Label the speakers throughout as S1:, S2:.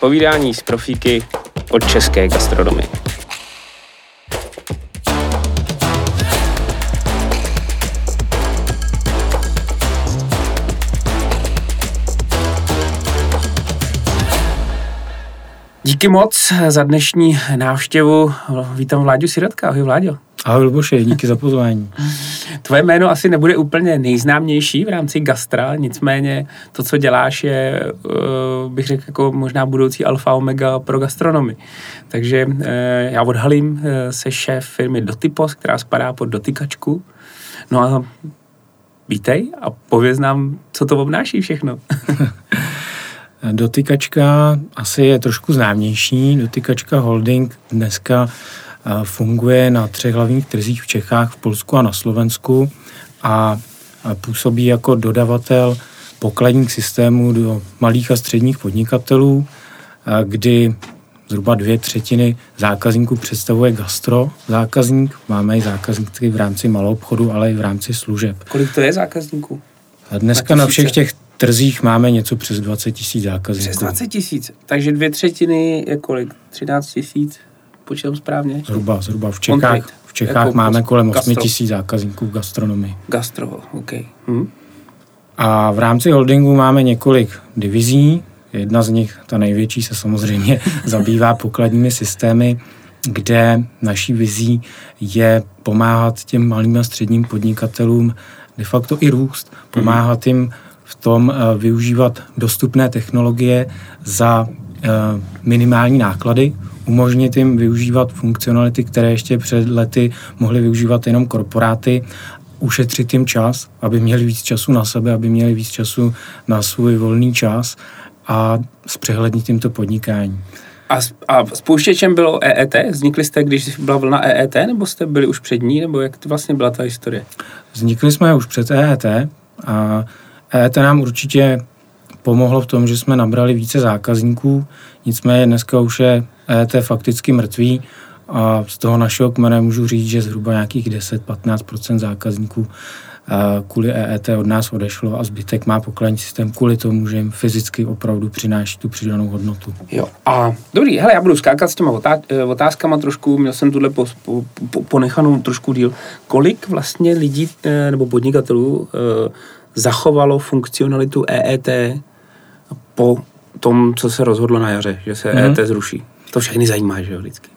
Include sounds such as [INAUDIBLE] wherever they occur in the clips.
S1: Povídání z profíky od české gastronomie. Díky moc za dnešní návštěvu. Vítám Vláďu Sirotka. Ahoj Vláďo.
S2: Ahoj Luboše, díky za pozvání. [LAUGHS]
S1: Tvoje jméno asi nebude úplně nejznámější v rámci gastra, nicméně to, co děláš, je, eh, bych řekl, jako možná budoucí alfa omega pro gastronomy. Takže eh, já odhalím eh, se šéf firmy Dotypos, která spadá pod dotykačku. No a vítej a pověz nám, co to obnáší všechno. [LAUGHS]
S2: Dotykačka asi je trošku známější. Dotykačka Holding dneska funguje na třech hlavních trzích v Čechách, v Polsku a na Slovensku a působí jako dodavatel pokladních systémů do malých a středních podnikatelů, kdy zhruba dvě třetiny zákazníků představuje gastro zákazník. Máme i zákazníky v rámci malou obchodu, ale i v rámci služeb.
S1: Kolik to je zákazníků?
S2: A dneska na, na všech těch trzích máme něco přes 20 tisíc zákazníků.
S1: Přes 20 tisíc. Takže dvě třetiny je kolik? 13 tisíc? Počítám správně?
S2: Zhruba, zhruba. V Čechách, v Čechách jako máme kolem 8 tisíc zákazníků v gastronomii.
S1: Gastro, OK. Hm?
S2: A v rámci holdingu máme několik divizí. Jedna z nich, ta největší, se samozřejmě [LAUGHS] zabývá pokladními systémy, kde naší vizí je pomáhat těm malým a středním podnikatelům de facto i růst, pomáhat jim v tom eh, využívat dostupné technologie za eh, minimální náklady, umožnit jim využívat funkcionality, které ještě před lety mohly využívat jenom korporáty, ušetřit jim čas, aby měli víc času na sebe, aby měli víc času na svůj volný čas a zpřehlednit jim to podnikání.
S1: A, a spouštěčem bylo EET? Vznikli jste, když byla vlna EET, nebo jste byli už před ní, nebo jak to vlastně byla ta historie?
S2: Vznikli jsme už před EET a EET nám určitě pomohlo v tom, že jsme nabrali více zákazníků, nicméně dneska už je EET fakticky mrtvý a z toho našeho kmene můžu říct, že zhruba nějakých 10-15% zákazníků kvůli EET od nás odešlo a zbytek má pokladní systém kvůli tomu, že jim fyzicky opravdu přináší tu přidanou hodnotu.
S1: Jo, a dobrý, hele, já budu skákat s těma e, otázkama trošku, měl jsem tuhle po, po, po, ponechanou trošku díl. Kolik vlastně lidí e, nebo podnikatelů eh, zachovalo funkcionalitu EET po tom, co se rozhodlo na jaře, že se mm-hmm. EET zruší? To všechny zajímá, že jo, vždycky.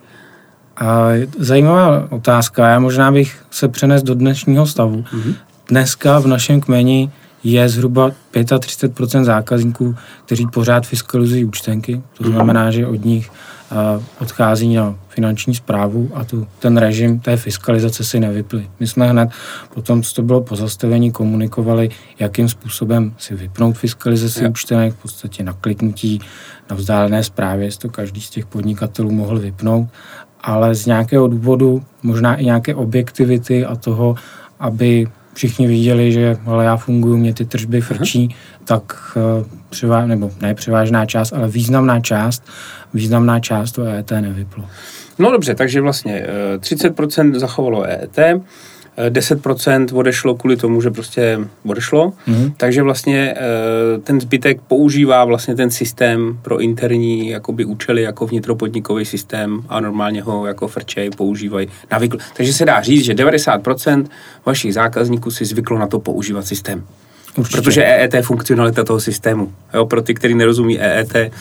S2: A zajímavá otázka. Já možná bych se přenes do dnešního stavu. Mm-hmm. Dneska v našem kmeni je zhruba 35% zákazníků, kteří pořád fiskalizují účtenky. To mhm. znamená, že od nich odchází na finanční zprávu a tu, ten režim té fiskalizace si nevypli. My jsme hned potom, co to bylo pozastavení, komunikovali, jakým způsobem si vypnout fiskalizaci účtenek, v podstatě na kliknutí na vzdálené zprávě, to každý z těch podnikatelů mohl vypnout, ale z nějakého důvodu, možná i nějaké objektivity a toho, aby všichni viděli, že ale já funguji, mě ty tržby frčí, uh-huh. tak uh, převá, nebo ne převážná část, ale významná část, významná část to EET nevyplo.
S1: No dobře, takže vlastně 30% eh, zachovalo EET, 10% eh, odešlo kvůli tomu, že prostě odešlo, mm-hmm. takže vlastně eh, ten zbytek používá vlastně ten systém pro interní jakoby účely jako vnitropodnikový systém a normálně ho jako frčej používají navykl. Takže se dá říct, že 90% vašich zákazníků si zvyklo na to používat systém. Určitě. Protože EET je funkcionalita toho systému. Jo, pro ty, kteří nerozumí EET,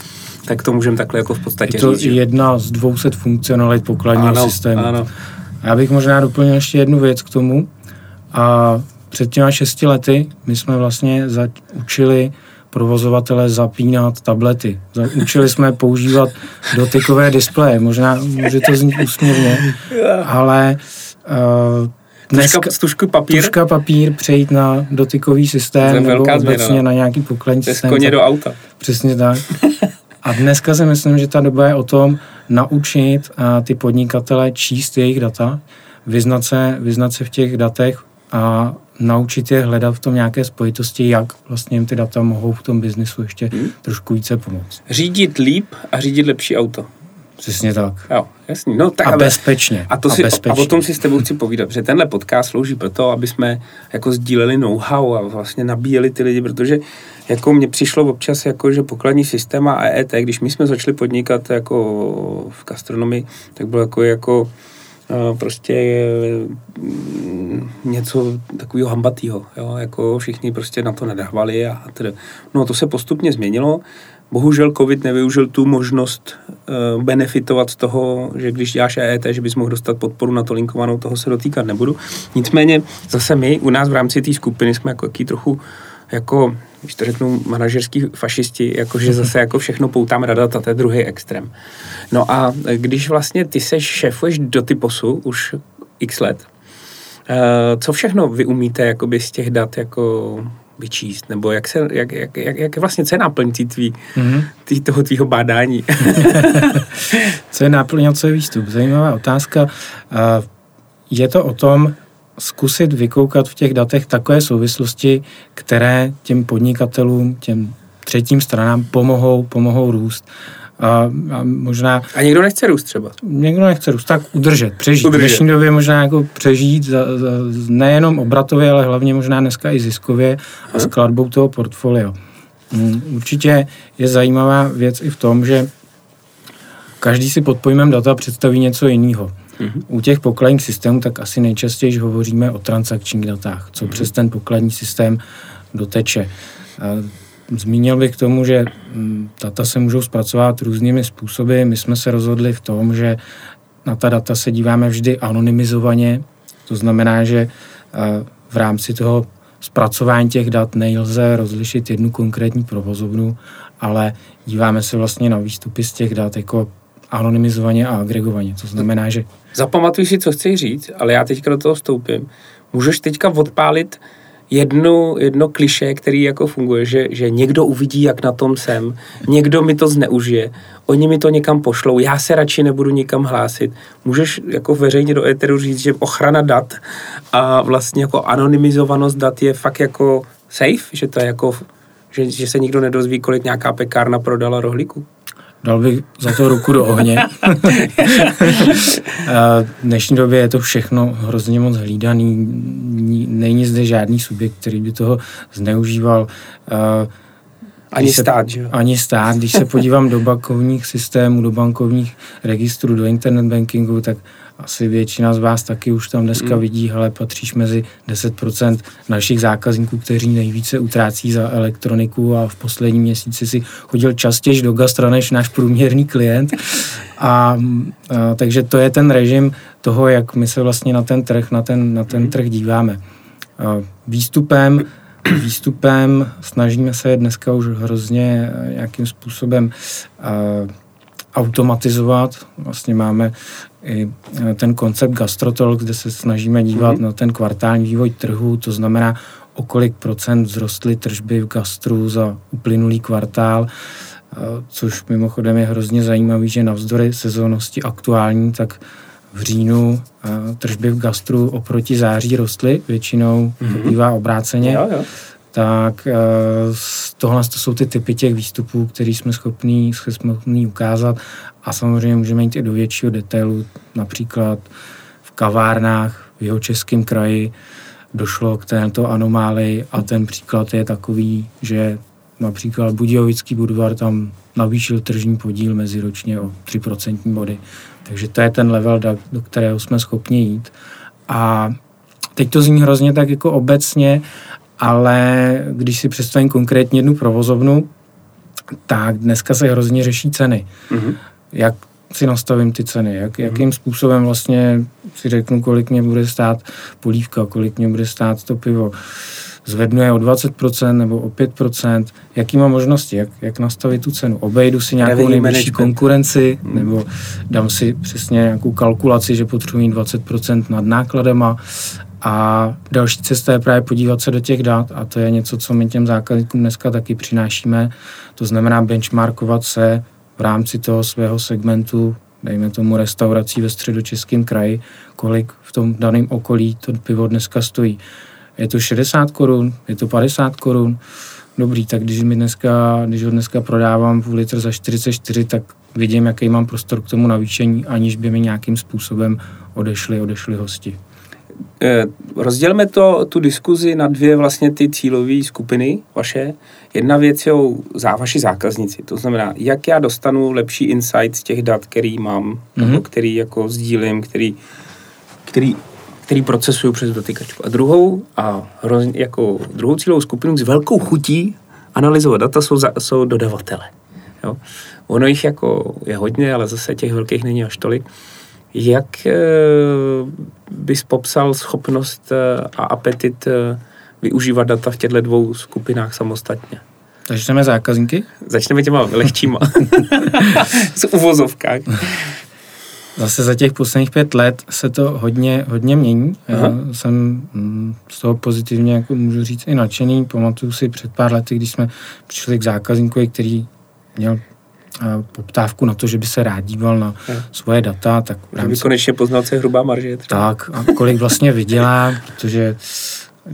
S1: tak to můžeme takhle jako v podstatě
S2: je to
S1: říct.
S2: jedna z 200 funkcionalit pokladního
S1: ano,
S2: systému.
S1: Ano.
S2: Já bych možná doplnil ještě jednu věc k tomu. A před těma šesti lety my jsme vlastně učili provozovatele zapínat tablety. Učili jsme používat [LAUGHS] dotykové displeje. Možná může to znít úsměvně, ale uh,
S1: dneska, tuška, tuška papír?
S2: Tuška papír, přejít na dotykový systém nebo obecně na nějaký pokladní systém.
S1: koně do auta.
S2: Přesně tak. [LAUGHS] A dneska si myslím, že ta doba je o tom naučit ty podnikatele číst jejich data, vyznat se, vyznat se v těch datech a naučit je hledat v tom nějaké spojitosti, jak vlastně jim ty data mohou v tom biznisu ještě hmm. trošku více pomoct.
S1: Řídit líp a řídit lepší auto.
S2: Přesně tak.
S1: Jo, jasný. No, tak
S2: a ale, bezpečně.
S1: A, to
S2: a,
S1: si,
S2: bezpečně.
S1: a o tom si s tebou chci povídat, že tenhle podcast slouží pro to, aby jsme jako sdíleli know-how a vlastně nabíjeli ty lidi, protože jako mně přišlo občas jako, že pokladní systém a EET, když my jsme začali podnikat jako v gastronomii, tak bylo jako, jako prostě mm, něco takového hambatýho, jo, jako všichni prostě na to nadávali a teda, no to se postupně změnilo, bohužel covid nevyužil tu možnost uh, benefitovat z toho, že když děláš EET, že bys mohl dostat podporu na to linkovanou, toho se dotýkat nebudu. Nicméně zase my u nás v rámci té skupiny jsme jako jaký trochu jako, když to řeknu, manažerský fašisti, jakože zase jako všechno poutáme na data, to je druhý extrém. No a když vlastně ty se šéfuješ do typosu už x let, uh, co všechno vy umíte jakoby z těch dat jako vyčíst, nebo jak, se, jak, jak, jak, jak je vlastně, co je náplň tý tvý, mm-hmm. tý, toho tvýho bádání? [LAUGHS]
S2: co je náplň a co je výstup? Zajímavá otázka. Je to o tom, zkusit vykoukat v těch datech takové souvislosti, které těm podnikatelům, těm třetím stranám pomohou, pomohou růst. A, a možná...
S1: A někdo nechce růst třeba?
S2: Někdo nechce růst, tak udržet, přežít. Udržet. V dnešní době možná jako přežít za, za, nejenom obratově, ale hlavně možná dneska i ziskově a skladbou toho portfolia. Hmm, určitě je zajímavá věc i v tom, že každý si pod pojmem data představí něco jiného. Mm-hmm. U těch pokladních systémů tak asi nejčastěji hovoříme o transakčních datách, co mm-hmm. přes ten pokladní systém doteče. Zmínil bych k tomu, že mm, data se můžou zpracovat různými způsoby. My jsme se rozhodli v tom, že na ta data se díváme vždy anonymizovaně. To znamená, že v rámci toho zpracování těch dat nelze rozlišit jednu konkrétní provozovnu, ale díváme se vlastně na výstupy z těch dat jako anonymizovaně a agregovaně. To znamená, že...
S1: Zapamatuj si, co chci říct, ale já teďka do toho vstoupím. Můžeš teďka odpálit jedno, jedno kliše, který jako funguje, že, že někdo uvidí, jak na tom jsem, někdo mi to zneužije, oni mi to někam pošlou, já se radši nebudu nikam hlásit. Můžeš jako veřejně do éteru říct, že ochrana dat a vlastně jako anonymizovanost dat je fakt jako safe, že to je jako, že, že se nikdo nedozví, kolik nějaká pekárna prodala rohlíku?
S2: Dal bych za to ruku do ohně. [LAUGHS] v dnešní době je to všechno hrozně moc hlídaný. Není zde žádný subjekt, který by toho zneužíval.
S1: Ani se, stát, že
S2: Ani stát. Když se podívám do bankovních systémů, do bankovních registrů, do internet bankingu, tak asi většina z vás taky už tam dneska mm. vidí, ale patříš mezi 10% našich zákazníků, kteří nejvíce utrácí za elektroniku a v posledním měsíci si chodil častěji do gastra než náš průměrný klient. A, a takže to je ten režim toho, jak my se vlastně na ten trh, na ten, na ten mm. trh díváme. A výstupem výstupem snažíme se dneska už hrozně nějakým způsobem automatizovat. Vlastně máme i e, ten koncept Gastrotalk, kde se snažíme dívat mm-hmm. na ten kvartální vývoj trhu, to znamená, o kolik procent vzrostly tržby v gastru za uplynulý kvartál, e, což mimochodem je hrozně zajímavý, že navzdory sezónnosti aktuální, tak v říjnu e, tržby v gastru oproti září rostly, většinou mm-hmm. bývá obráceně. Jo, jo tak eh, tohle to jsou ty typy těch výstupů, které jsme schopní, schopní ukázat a samozřejmě můžeme jít i do většího detailu, například v kavárnách v jeho českém kraji došlo k této anomálii a ten příklad je takový, že například Budějovický Budvar tam navýšil tržní podíl meziročně o 3% body. Takže to je ten level, do kterého jsme schopni jít. A teď to zní hrozně tak jako obecně, ale když si představím konkrétně jednu provozovnu, tak dneska se hrozně řeší ceny. Mm-hmm. Jak si nastavím ty ceny, jak, mm-hmm. jakým způsobem vlastně si řeknu, kolik mě bude stát polívka, kolik mě bude stát to pivo. Zvednu je o 20% nebo o 5%, jaký má možnosti, jak, jak nastavit tu cenu. Obejdu si nějakou nejvyšší konkurenci, mm. nebo dám si přesně nějakou kalkulaci, že potřebuji 20% nad nákladema a další cesta je právě podívat se do těch dat a to je něco, co my těm zákazníkům dneska taky přinášíme. To znamená benchmarkovat se v rámci toho svého segmentu, dejme tomu restaurací ve středočeském kraji, kolik v tom daném okolí to pivo dneska stojí. Je to 60 korun, je to 50 korun, dobrý, tak když mi dneska, když ho dneska prodávám půl litr za 44, tak vidím, jaký mám prostor k tomu navýšení, aniž by mi nějakým způsobem odešli, odešli hosti.
S1: Eh, rozdělme to, tu diskuzi na dvě vlastně ty cílové skupiny vaše. Jedna věc jsou za vaši zákazníci, to znamená, jak já dostanu lepší insight z těch dat, který mám, mm-hmm. nebo který jako sdílím, který, který, který procesuju přes dotykačku. A druhou, a roz, jako druhou cílovou skupinu s velkou chutí analyzovat data jsou, za, jsou dodavatele. Jo? Ono jich jako je hodně, ale zase těch velkých není až tolik. Jak e, bys popsal schopnost e, a apetit e, využívat data v těchto dvou skupinách samostatně?
S2: Začneme zákazníky?
S1: Začneme těma lehčíma. [LAUGHS] Z uvozovkách.
S2: Zase za těch posledních pět let se to hodně, hodně mění. Aha. Já jsem mm, z toho pozitivně, jako můžu říct, i nadšený. Pamatuju si před pár lety, když jsme přišli k zákazníkovi, který měl poptávku na to, že by se rád díval na svoje data. Tak
S1: v rámci... konečně poznal, co je hrubá marže.
S2: Třeba. Tak a kolik vlastně vydělá, protože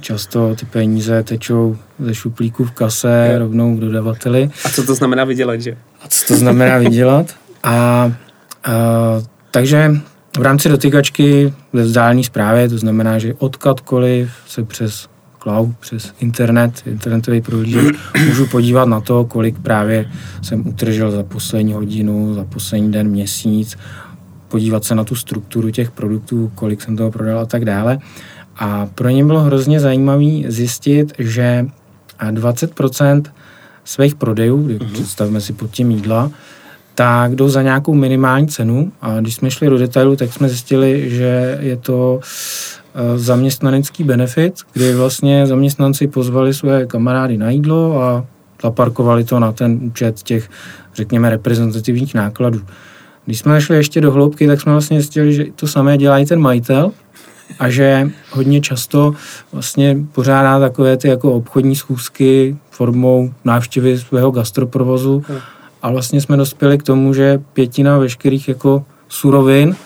S2: často ty peníze tečou ze šuplíku v kase je. rovnou k dodavateli.
S1: A co to znamená vydělat, že?
S2: A co to znamená vydělat? A, a takže v rámci dotykačky ve vzdálené zprávě, to znamená, že odkudkoliv se přes cloud, přes internet, internetový prohlížeč, můžu podívat na to, kolik právě jsem utržel za poslední hodinu, za poslední den, měsíc, podívat se na tu strukturu těch produktů, kolik jsem toho prodal a tak dále. A pro ně bylo hrozně zajímavé zjistit, že 20% svých prodejů, mm-hmm. představme si pod tím jídla, tak jdou za nějakou minimální cenu a když jsme šli do detailu, tak jsme zjistili, že je to zaměstnanecký benefit, kdy vlastně zaměstnanci pozvali své kamarády na jídlo a zaparkovali to na ten účet těch, řekněme, reprezentativních nákladů. Když jsme šli ještě do hloubky, tak jsme vlastně zjistili, že to samé dělá i ten majitel a že hodně často vlastně pořádá takové ty jako obchodní schůzky formou návštěvy svého gastroprovozu, hmm a vlastně jsme dospěli k tomu, že pětina veškerých jako surovin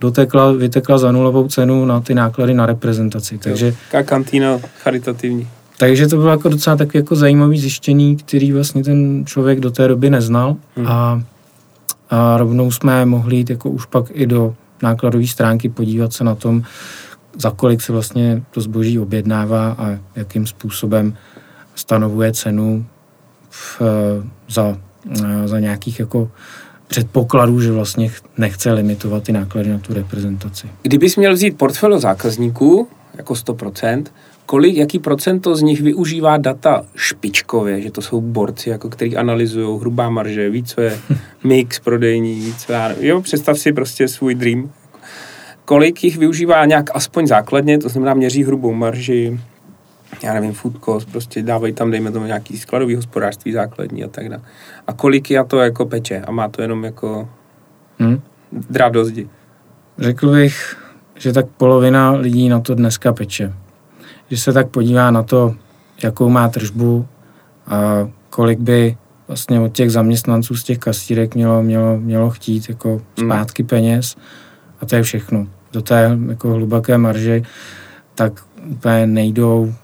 S2: dotekla, vytekla za nulovou cenu na ty náklady na reprezentaci. Takže,
S1: Jaká kantýna charitativní.
S2: Takže to bylo jako docela tak jako zajímavý zjištění, který vlastně ten člověk do té doby neznal hmm. a, a rovnou jsme mohli jít jako už pak i do nákladové stránky podívat se na tom, za kolik se vlastně to zboží objednává a jakým způsobem stanovuje cenu v, za za nějakých jako předpokladů, že vlastně nechce limitovat ty náklady na tu reprezentaci.
S1: Kdybys měl vzít portfolio zákazníků, jako 100%, kolik, jaký procento z nich využívá data špičkově, že to jsou borci, jako který analyzují hrubá marže, ví, co je [LAUGHS] mix prodejní, ví, co já, jo, představ si prostě svůj dream. Kolik jich využívá nějak aspoň základně, to znamená měří hrubou marži, já nevím, food cost, prostě dávají tam, dejme tomu, nějaký skladový hospodářství základní a tak dále. A kolik já to jako peče a má to jenom jako hmm. drát do zdi.
S2: Řekl bych, že tak polovina lidí na to dneska peče. Že se tak podívá na to, jakou má tržbu a kolik by vlastně od těch zaměstnanců z těch kasírek mělo, mělo, mělo chtít jako hmm. zpátky hmm. peněz a to je všechno. Do té jako hluboké marže tak úplně nejdou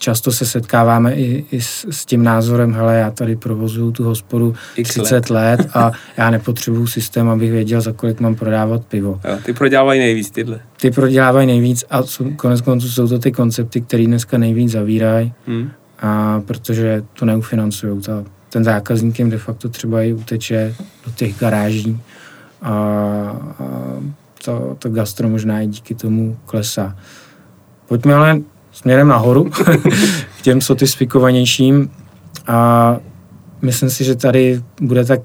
S2: často se setkáváme i, i s, s tím názorem, hele, já tady provozuju tu hospodu X 30 let. let a já nepotřebuju systém, abych věděl, za kolik mám prodávat pivo.
S1: Jo, ty prodělávají nejvíc tyhle.
S2: Ty prodělávají nejvíc a jsou, konec konců jsou to ty koncepty, které dneska nejvíc zavírají, hmm. a protože to neufinancují. Ta, ten zákazník jim de facto třeba i uteče do těch garáží a, a to, to gastro možná i díky tomu klesá. Pojďme ale směrem nahoru, [LAUGHS] k těm sofistikovanějším a myslím si, že tady bude tak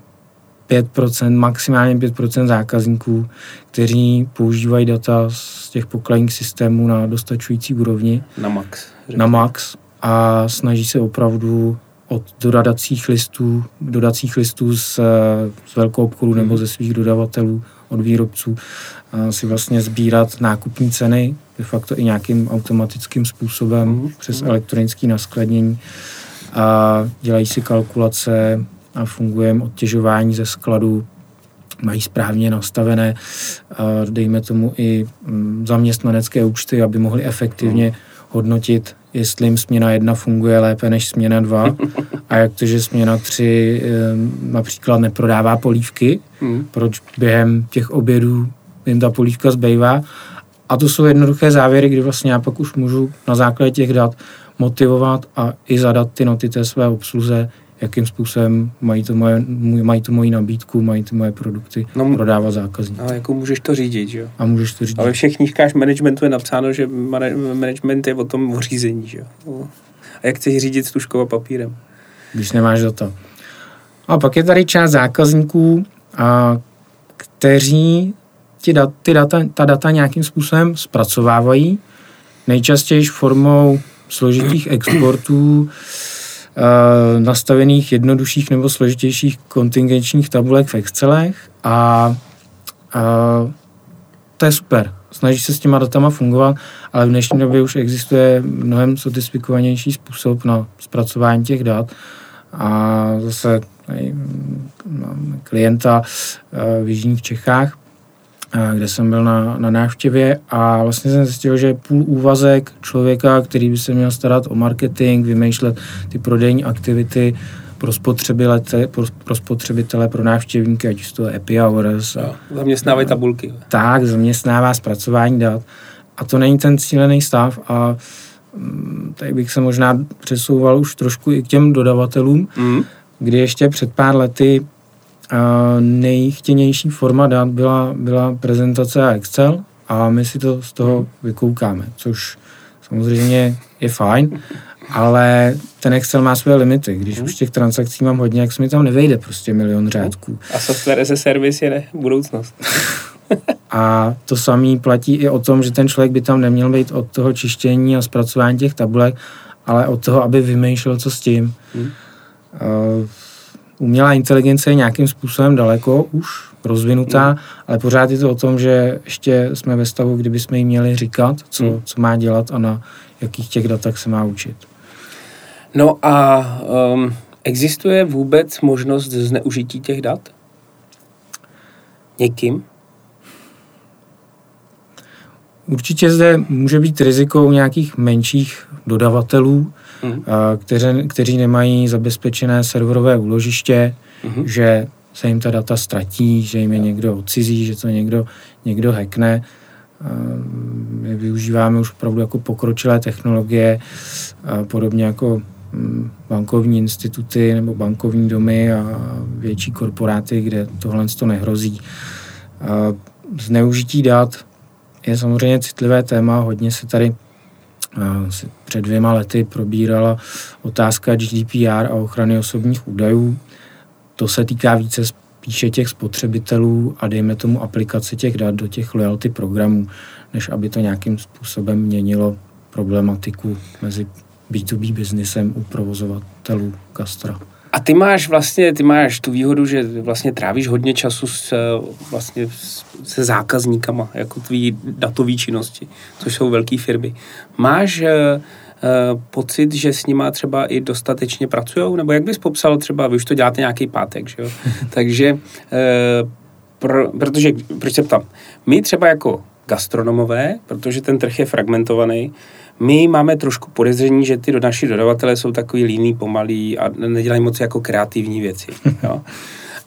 S2: 5%, maximálně 5% zákazníků, kteří používají data z těch pokladních systémů na dostačující úrovni.
S1: Na max.
S2: Řekl. Na max a snaží se opravdu od dodacích listů, dodacích listů z, z velkou obchodu mm. nebo ze svých dodavatelů, od výrobců, si vlastně sbírat nákupní ceny, de facto i nějakým automatickým způsobem mm. přes mm. elektronické naskladnění a dělají si kalkulace a funguje odtěžování ze skladu, mají správně nastavené, dejme tomu i mm, zaměstnanecké účty, aby mohli efektivně mm. hodnotit jestli jim směna jedna funguje lépe než směna dva [LAUGHS] a jak to, že směna tři například neprodává polívky, mm. proč během těch obědů jim ta polívka zbývá. A to jsou jednoduché závěry, kdy vlastně já pak už můžu na základě těch dat motivovat a i zadat ty noty té své obsluze, jakým způsobem mají to moje, mají tu moji nabídku, mají ty moje produkty no, prodávat zákazník.
S1: A jako můžeš to řídit, že jo?
S2: A můžeš to řídit.
S1: Ale ve všech knížkách managementu je napsáno, že management je o tom o řízení, že jo? A jak chceš řídit stužkou a papírem?
S2: Když nemáš za to. A pak je tady část zákazníků, a, kteří ty, dat, ty data, ta data nějakým způsobem zpracovávají, nejčastěji formou složitých exportů, uh, nastavených jednodušších nebo složitějších kontingenčních tabulek v Excelech a uh, to je super. Snaží se s těma datama fungovat, ale v dnešní době už existuje mnohem sofistikovanější způsob na zpracování těch dat. A zase mám klienta uh, v Jižních Čechách, kde jsem byl na, na návštěvě a vlastně jsem zjistil, že půl úvazek člověka, který by se měl starat o marketing, vymýšlet ty prodejní aktivity pro spotřebitele, pro, pro spotřebitele, pro návštěvníky, ať to je happy hours.
S1: A, zaměstnávají tabulky.
S2: Tak, zaměstnává zpracování dat. A to není ten cílený stav a mm, tady bych se možná přesouval už trošku i k těm dodavatelům, mm. kdy ještě před pár lety nejchtěnější forma dat byla, byla prezentace a Excel a my si to z toho vykoukáme, což samozřejmě je fajn, ale ten Excel má své limity. Když už těch transakcí mám hodně, jak se mi tam nevejde prostě milion řádků.
S1: A software as a service je ne, budoucnost.
S2: a to samé platí i o tom, že ten člověk by tam neměl být od toho čištění a zpracování těch tabulek, ale od toho, aby vymýšlel, co s tím. Hmm. Uh, umělá inteligence je nějakým způsobem daleko už rozvinutá, mm. ale pořád je to o tom, že ještě jsme ve stavu, kdyby jsme jí měli říkat, co, mm. co má dělat a na jakých těch datech se má učit.
S1: No a um, existuje vůbec možnost zneužití těch dat? Někým?
S2: Určitě zde může být riziko nějakých menších dodavatelů, mm. kteří, kteří nemají zabezpečené serverové úložiště, mm. že se jim ta data ztratí, že jim je někdo odcizí, že to někdo, někdo hackne. My využíváme už opravdu jako pokročilé technologie, podobně jako mm, bankovní instituty nebo bankovní domy a větší korporáty, kde tohle to nehrozí. Zneužití dat je samozřejmě citlivé téma, hodně se tady před dvěma lety probírala otázka GDPR a ochrany osobních údajů. To se týká více spíše těch spotřebitelů a dejme tomu aplikace těch dat do těch loyalty programů, než aby to nějakým způsobem měnilo problematiku mezi B2B biznisem u provozovatelů gastra.
S1: A ty máš vlastně, ty máš tu výhodu, že vlastně trávíš hodně času s, vlastně se zákazníkama, jako tvý datový činnosti, což jsou velké firmy. Máš uh, pocit, že s nima třeba i dostatečně pracují? Nebo jak bys popsal třeba, vy už to děláte nějaký pátek, že jo? [LAUGHS] Takže, pro, protože, proč se ptám? My třeba jako gastronomové, protože ten trh je fragmentovaný, my máme trošku podezření, že ty do naši dodavatelé jsou takový líný, pomalý a nedělají moc jako kreativní věci. Jo. [LAUGHS]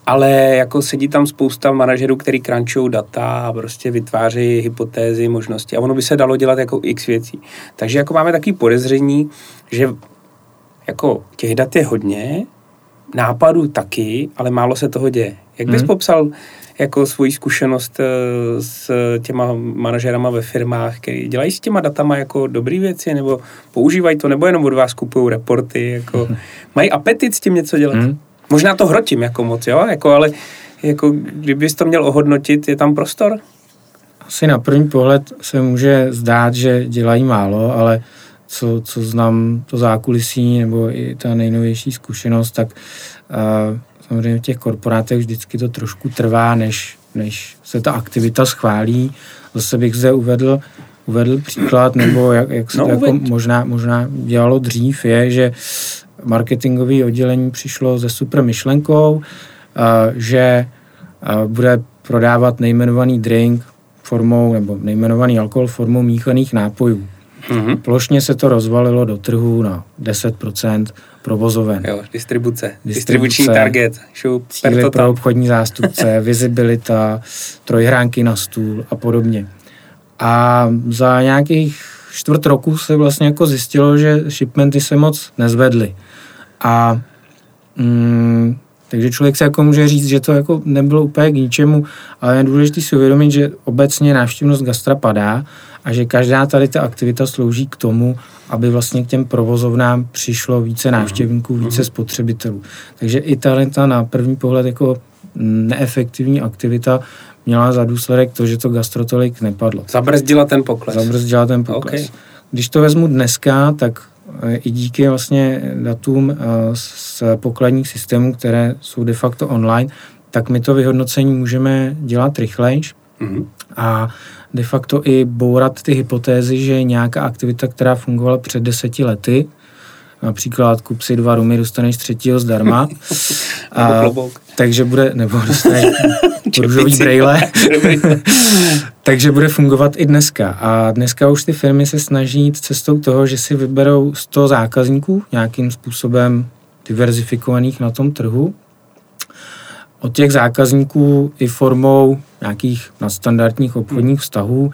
S1: Ale jako sedí tam spousta manažerů, který crunchují data a prostě vytváří hypotézy, možnosti. A ono by se dalo dělat jako x věcí. Takže jako máme takový podezření, že jako těch dat je hodně, nápadů taky, ale málo se toho děje. Jak bys hmm. popsal jako svoji zkušenost eh, s těma manažerama ve firmách, který dělají s těma datama jako dobré věci, nebo používají to, nebo jenom od vás kupují reporty, jako hmm. mají apetit s tím něco dělat. Hmm. Možná to hrotím jako moc, jo, jako, ale jako kdybys to měl ohodnotit, je tam prostor?
S2: Asi na první pohled se může zdát, že dělají málo, ale co, co znám to zákulisí nebo i ta nejnovější zkušenost, tak uh, samozřejmě v těch korporátech vždycky to trošku trvá, než, než se ta aktivita schválí. Zase bych zde uvedl, uvedl příklad, nebo jak, jak se no, to jako možná, možná dělalo dřív, je, že marketingové oddělení přišlo se super myšlenkou, uh, že uh, bude prodávat nejmenovaný drink formou, nebo nejmenovaný alkohol formou míchaných nápojů. Mm-hmm. Plošně se to rozvalilo do trhu na 10% provozoven.
S1: Jo, distribuce, distribuční target, šup,
S2: cíly pro obchodní zástupce, [LAUGHS] vizibilita, trojhránky na stůl a podobně. A za nějakých čtvrt roku se vlastně jako zjistilo, že shipmenty se moc nezvedly. A mm, takže člověk se jako může říct, že to jako nebylo úplně k ničemu, ale je důležité si uvědomit, že obecně návštěvnost gastra padá a že každá tady ta aktivita slouží k tomu, aby vlastně k těm provozovnám přišlo více návštěvníků, mhm. více spotřebitelů. Takže i ta, ta na první pohled jako neefektivní aktivita měla za důsledek to, že to gastrotolik nepadlo.
S1: Zabrzdila ten pokles.
S2: Zabrzdila ten pokles. Okay. Když to vezmu dneska, tak eh, i díky vlastně datům z eh, pokladních systémů, které jsou de facto online, tak my to vyhodnocení můžeme dělat rychlejš mm-hmm. a de facto i bourat ty hypotézy, že nějaká aktivita, která fungovala před deseti lety, například kup si dva rumy, dostaneš třetího zdarma. [LAUGHS]
S1: a,
S2: takže bude, nebo dostaneš růžový brejle, takže bude fungovat i dneska. A dneska už ty firmy se snaží jít cestou toho, že si vyberou 100 zákazníků nějakým způsobem diverzifikovaných na tom trhu. Od těch zákazníků i formou nějakých nadstandardních obchodních vztahů,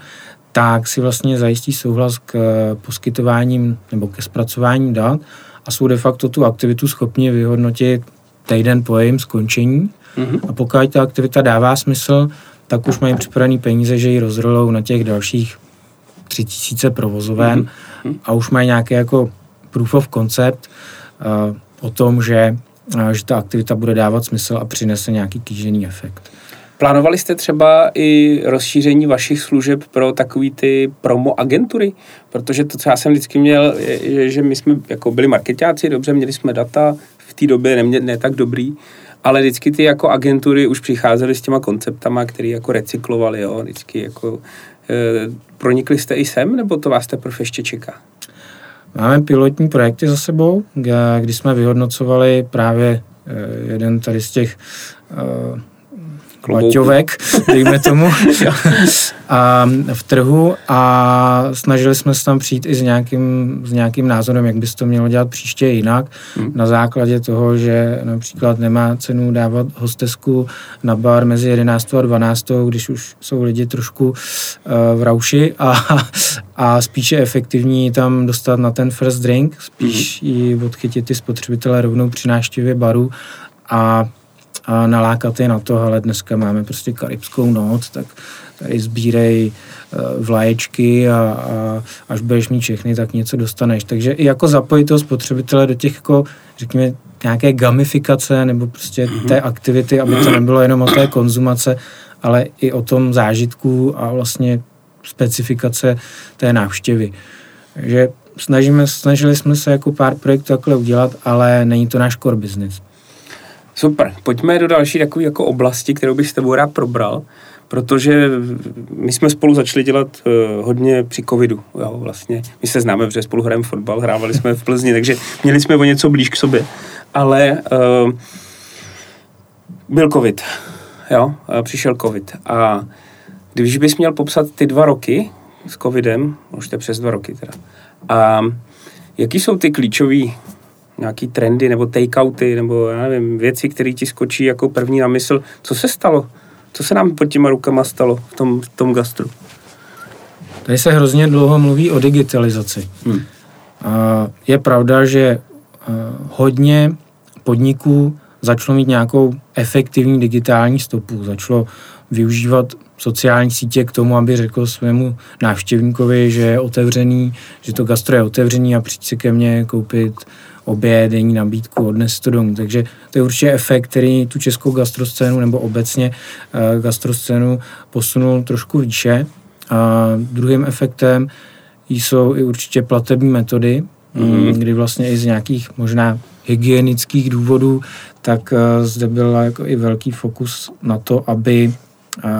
S2: tak si vlastně zajistí souhlas k poskytováním nebo ke zpracováním dat a jsou de facto tu aktivitu schopni vyhodnotit týden po jejím skončení. Mm-hmm. A pokud ta aktivita dává smysl, tak už mají připravený peníze, že ji rozrolou na těch dalších tři tisíce provozoven mm-hmm. a už mají nějaký jako proof of concept uh, o tom, že, že ta aktivita bude dávat smysl a přinese nějaký kýžený efekt.
S1: Plánovali jste třeba i rozšíření vašich služeb pro takový ty promo agentury? Protože to, co já jsem vždycky měl, je, že my jsme jako byli marketáci, dobře, měli jsme data, v té době ne, ne tak dobrý, ale vždycky ty jako agentury už přicházely s těma konceptama, které jako recyklovali, jo, vždycky jako e, pronikli jste i sem, nebo to vás teprve ještě čeká?
S2: Máme pilotní projekty za sebou, kdy jsme vyhodnocovali právě e, jeden tady z těch Laťovek, [LAUGHS] dejme tomu, a v trhu a snažili jsme se tam přijít i s nějakým, s nějakým názorem, jak by se to mělo dělat příště jinak, hmm. na základě toho, že například nemá cenu dávat hostesku na bar mezi 11 a 12, když už jsou lidi trošku uh, v rauši a, a spíše efektivní tam dostat na ten first drink, spíš hmm. i odchytit ty spotřebitele rovnou při návštěvě baru a a nalákat je na to, ale dneska máme prostě karibskou noc, tak tady sbírej eh, vlaječky a, a až budeš mít všechny, tak něco dostaneš. Takže i jako zapojit toho spotřebitele do těch, jako, řekněme, nějaké gamifikace nebo prostě mhm. té aktivity, aby to nebylo jenom o té konzumace, ale i o tom zážitku a vlastně specifikace té návštěvy. Takže snažíme, snažili jsme se jako pár projektů takhle udělat, ale není to náš core business.
S1: Super, pojďme do další takové jako oblasti, kterou bych s tebou rád probral, protože my jsme spolu začali dělat uh, hodně při covidu, jo, vlastně. My se známe, protože spolu hrajeme fotbal, hrávali jsme v Plzni, takže měli jsme o něco blíž k sobě. Ale uh, byl covid, jo, přišel covid a když bys měl popsat ty dva roky s covidem, už to je přes dva roky teda, a jaký jsou ty klíčové nějaký trendy nebo takeouty nebo já nevím, věci, které ti skočí jako první na mysl. Co se stalo? Co se nám pod těma rukama stalo v tom, v tom gastru?
S2: Tady se hrozně dlouho mluví o digitalizaci. Hmm. Je pravda, že hodně podniků začalo mít nějakou efektivní digitální stopu, začalo využívat sociální sítě k tomu, aby řekl svému návštěvníkovi, že je otevřený, že to gastro je otevřený a přijď si ke mně koupit oběd, denní nabídku, odnes to domů. Takže to je určitě efekt, který tu českou gastroscénu nebo obecně uh, gastroscénu posunul trošku výše. A druhým efektem jsou i určitě platební metody, mm-hmm. kdy vlastně i z nějakých možná hygienických důvodů, tak uh, zde byl jako i velký fokus na to, aby uh,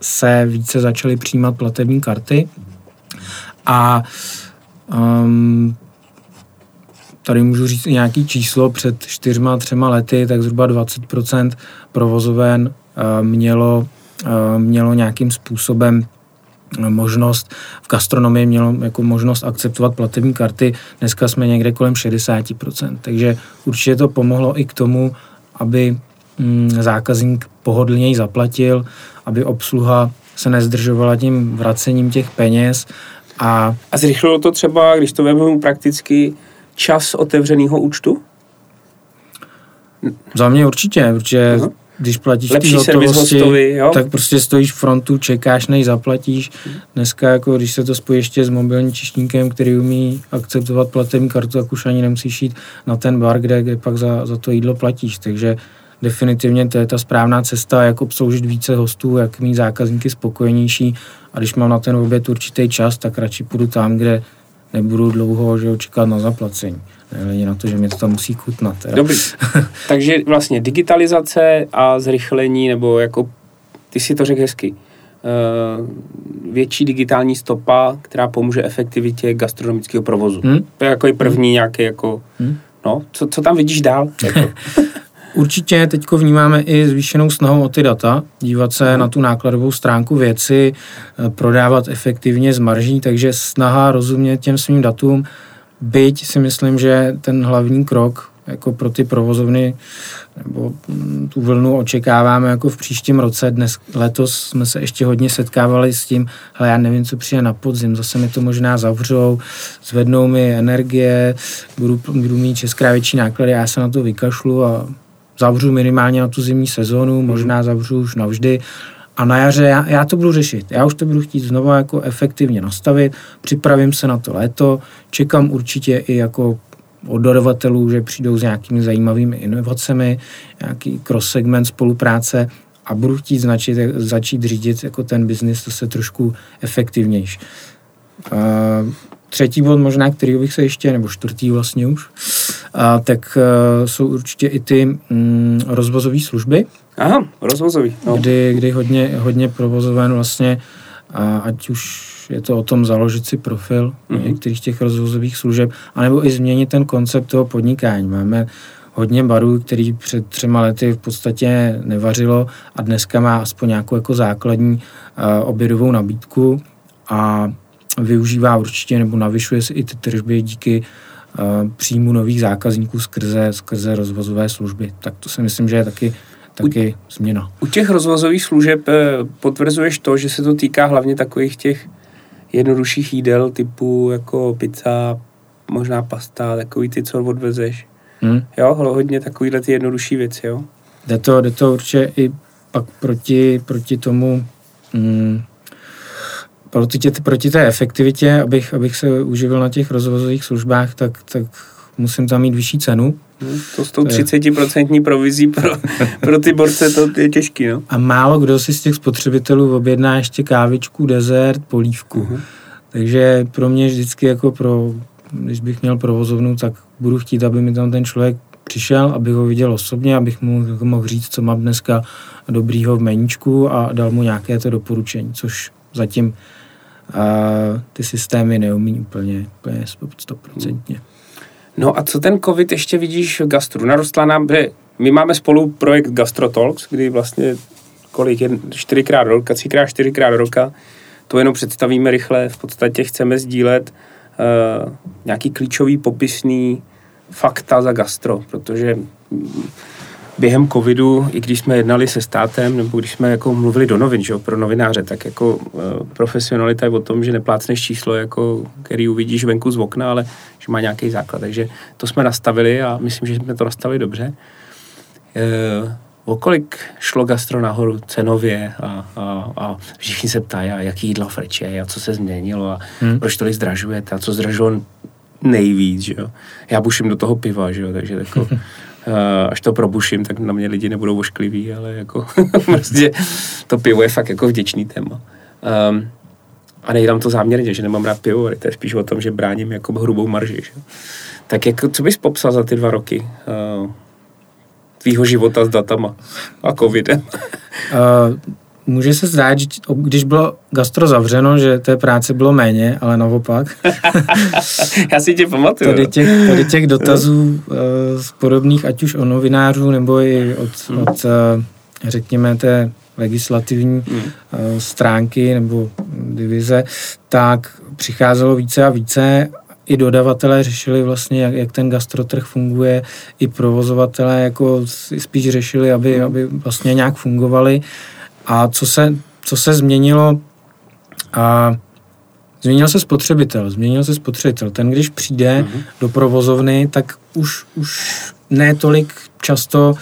S2: se více začaly přijímat platební karty. A um, tady můžu říct nějaký číslo, před čtyřma, třema lety, tak zhruba 20% provozoven uh, mělo, uh, mělo nějakým způsobem možnost, v gastronomii mělo jako možnost akceptovat platební karty, dneska jsme někde kolem 60%, takže určitě to pomohlo i k tomu, aby mm, zákazník pohodlněji zaplatil, aby obsluha se nezdržovala tím vracením těch peněz. A,
S1: a zrychlilo to třeba, když to vezmu prakticky, čas otevřeného účtu?
S2: Za mě určitě, protože uh-huh. když platíš Lepší hotovosti, hostovi, jo? tak prostě stojíš v frontu, čekáš, než zaplatíš. Dneska, jako když se to spojí ještě s mobilním čištníkem, který umí akceptovat platební kartu, tak už ani nemusíš jít na ten bar, kde, kde pak za, za to jídlo platíš. Takže definitivně to je ta správná cesta, jak obsloužit více hostů, jak mít zákazníky spokojenější a když mám na ten oběd určitý čas, tak radši půjdu tam, kde nebudu dlouho že čekat na zaplacení. Nehledě na to, že mě to tam musí chutnat. Teda.
S1: Dobrý. [LAUGHS] Takže vlastně digitalizace a zrychlení, nebo jako ty si to řekl hezky, uh, větší digitální stopa, která pomůže efektivitě gastronomického provozu. Hmm? To je jako první hmm? nějaký jako, hmm? no, co, co tam vidíš dál? Jako? [LAUGHS]
S2: Určitě teď vnímáme i zvýšenou snahu o ty data, dívat se na tu nákladovou stránku věci, eh, prodávat efektivně z marží, takže snaha rozumět těm svým datům, byť si myslím, že ten hlavní krok jako pro ty provozovny nebo mm, tu vlnu očekáváme jako v příštím roce. Dnes, letos jsme se ještě hodně setkávali s tím, ale já nevím, co přijde na podzim, zase mi to možná zavřou, zvednou mi energie, budu, budu mít česká větší náklady, já se na to vykašlu a zavřu minimálně na tu zimní sezónu, možná zavřu už navždy. A na jaře já, já to budu řešit. Já už to budu chtít znovu jako efektivně nastavit, připravím se na to léto, čekám určitě i jako od dodavatelů, že přijdou s nějakými zajímavými inovacemi, nějaký cross-segment spolupráce a budu chtít značit, začít řídit jako ten biznis se trošku efektivnější. Uh, třetí bod možná, který bych se ještě, nebo čtvrtý vlastně už, a, tak uh, jsou určitě i ty mm, rozvozové služby.
S1: Aha, rozvozový.
S2: No. Kdy, kdy hodně, hodně provozoven vlastně, a ať už je to o tom založit si profil mm-hmm. některých těch rozvozových služeb, anebo i změnit ten koncept toho podnikání. Máme hodně barů, který před třema lety v podstatě nevařilo a dneska má aspoň nějakou jako základní uh, obědovou nabídku a využívá určitě nebo navyšuje si i ty tržby díky uh, příjmu nových zákazníků skrze, skrze rozvozové služby. Tak to si myslím, že je taky taky u, změna.
S1: U těch rozvozových služeb eh, potvrzuješ to, že se to týká hlavně takových těch jednodušších jídel typu jako pizza, možná pasta, takový ty, co odvezeš. Hmm. Jo, hodně takovýhle ty jednodušší věci, jo.
S2: Jde to, jde to určitě i pak proti, proti tomu mm, proti, tě, proti té efektivitě, abych, abych se uživil na těch rozvozových službách, tak, tak musím tam mít vyšší cenu.
S1: Hmm, to s tou 30% provizí pro, [LAUGHS] pro ty borce to je těžký, no.
S2: A málo kdo si z těch spotřebitelů objedná ještě kávičku, dezert, polívku. Uh-huh. Takže pro mě vždycky jako pro, když bych měl provozovnu, tak budu chtít, aby mi tam ten člověk přišel, abych ho viděl osobně, abych mu jako mohl říct, co mám dneska dobrýho v meníčku a dal mu nějaké to doporučení, což zatím a ty systémy neumí úplně, úplně stoprocentně.
S1: No a co ten covid ještě vidíš v gastru? Narostla nám, že my máme spolu projekt Gastrotalks, kdy vlastně kolik, jen, čtyřikrát roka, třikrát, čtyřikrát roka, to jenom představíme rychle, v podstatě chceme sdílet uh, nějaký klíčový popisný fakta za gastro, protože během covidu, i když jsme jednali se státem, nebo když jsme jako mluvili do novin, že, pro novináře, tak jako uh, profesionalita je o tom, že neplácneš číslo, jako, který uvidíš venku z okna, ale že má nějaký základ. Takže to jsme nastavili a myslím, že jsme to nastavili dobře. Uh, o kolik šlo gastro nahoru cenově a, a, a všichni se ptají, a jaký jídlo freče a co se změnilo a hmm. proč tolik zdražujete a co zdražilo nejvíc, že jo. Já buším do toho piva, že jo, takže jako [LAUGHS] až to probuším, tak na mě lidi nebudou oškliví, ale jako [LAUGHS] prostě to pivo je fakt jako vděčný téma. Um, a nejdám to záměrně, že nemám rád pivo, to je spíš o tom, že bráním jako hrubou marži. Že? Tak jako, co bys popsal za ty dva roky uh, tvýho života s datama a covidem?
S2: uh, Může se zdát, že když bylo gastro zavřeno, že té práce bylo méně, ale naopak. [LAUGHS]
S1: Já si tě pamatuju.
S2: Tady těch, tady těch dotazů uh, z podobných, ať už o novinářů, nebo i od, hmm. od uh, řekněme, té legislativní hmm. uh, stránky, nebo divize, tak přicházelo více a více i dodavatelé řešili vlastně, jak, jak ten gastrotrh funguje, i provozovatelé jako spíš řešili, aby, aby vlastně nějak fungovali. A co se, co se změnilo, a změnil se spotřebitel, změnil se spotřebitel. Ten, když přijde uh-huh. do provozovny, tak už, už ne tolik často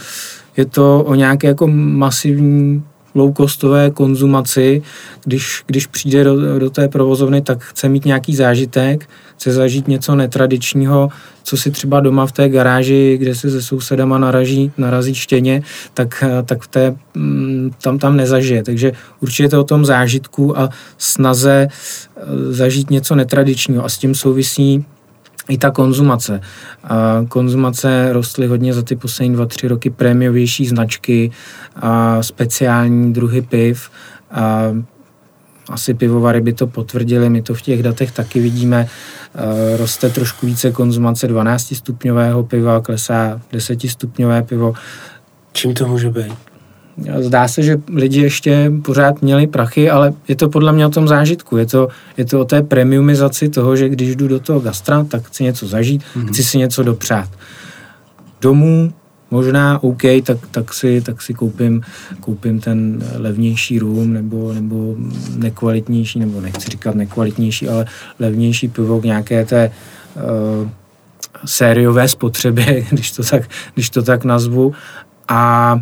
S2: je to o nějaké jako masivní low-costové konzumaci, když, když přijde do, do té provozovny, tak chce mít nějaký zážitek, chce zažít něco netradičního, co si třeba doma v té garáži, kde se se sousedama naraží, narazí štěně, tak, tak v té, mm, tam, tam nezažije. Takže určitě to o tom zážitku a snaze eh, zažít něco netradičního a s tím souvisí i ta konzumace. A konzumace rostly hodně za ty poslední dva, tři roky prémiovější značky, a speciální druhy piv. A asi pivovary by to potvrdili, my to v těch datech taky vidíme. Roste trošku více konzumace 12 stupňového piva, klesá 10 stupňové pivo.
S1: Čím to může být?
S2: Zdá se, že lidi ještě pořád měli prachy, ale je to podle mě o tom zážitku. Je to, je to o té premiumizaci toho, že když jdu do toho gastra, tak chci něco zažít, mm-hmm. chci si něco dopřát. Domů možná OK, tak, tak, si, tak si koupím, koupím ten levnější rum nebo, nebo nekvalitnější, nebo nechci říkat nekvalitnější, ale levnější pivo k nějaké té uh, sériové spotřebě, [LAUGHS] když to tak, když to tak nazvu. A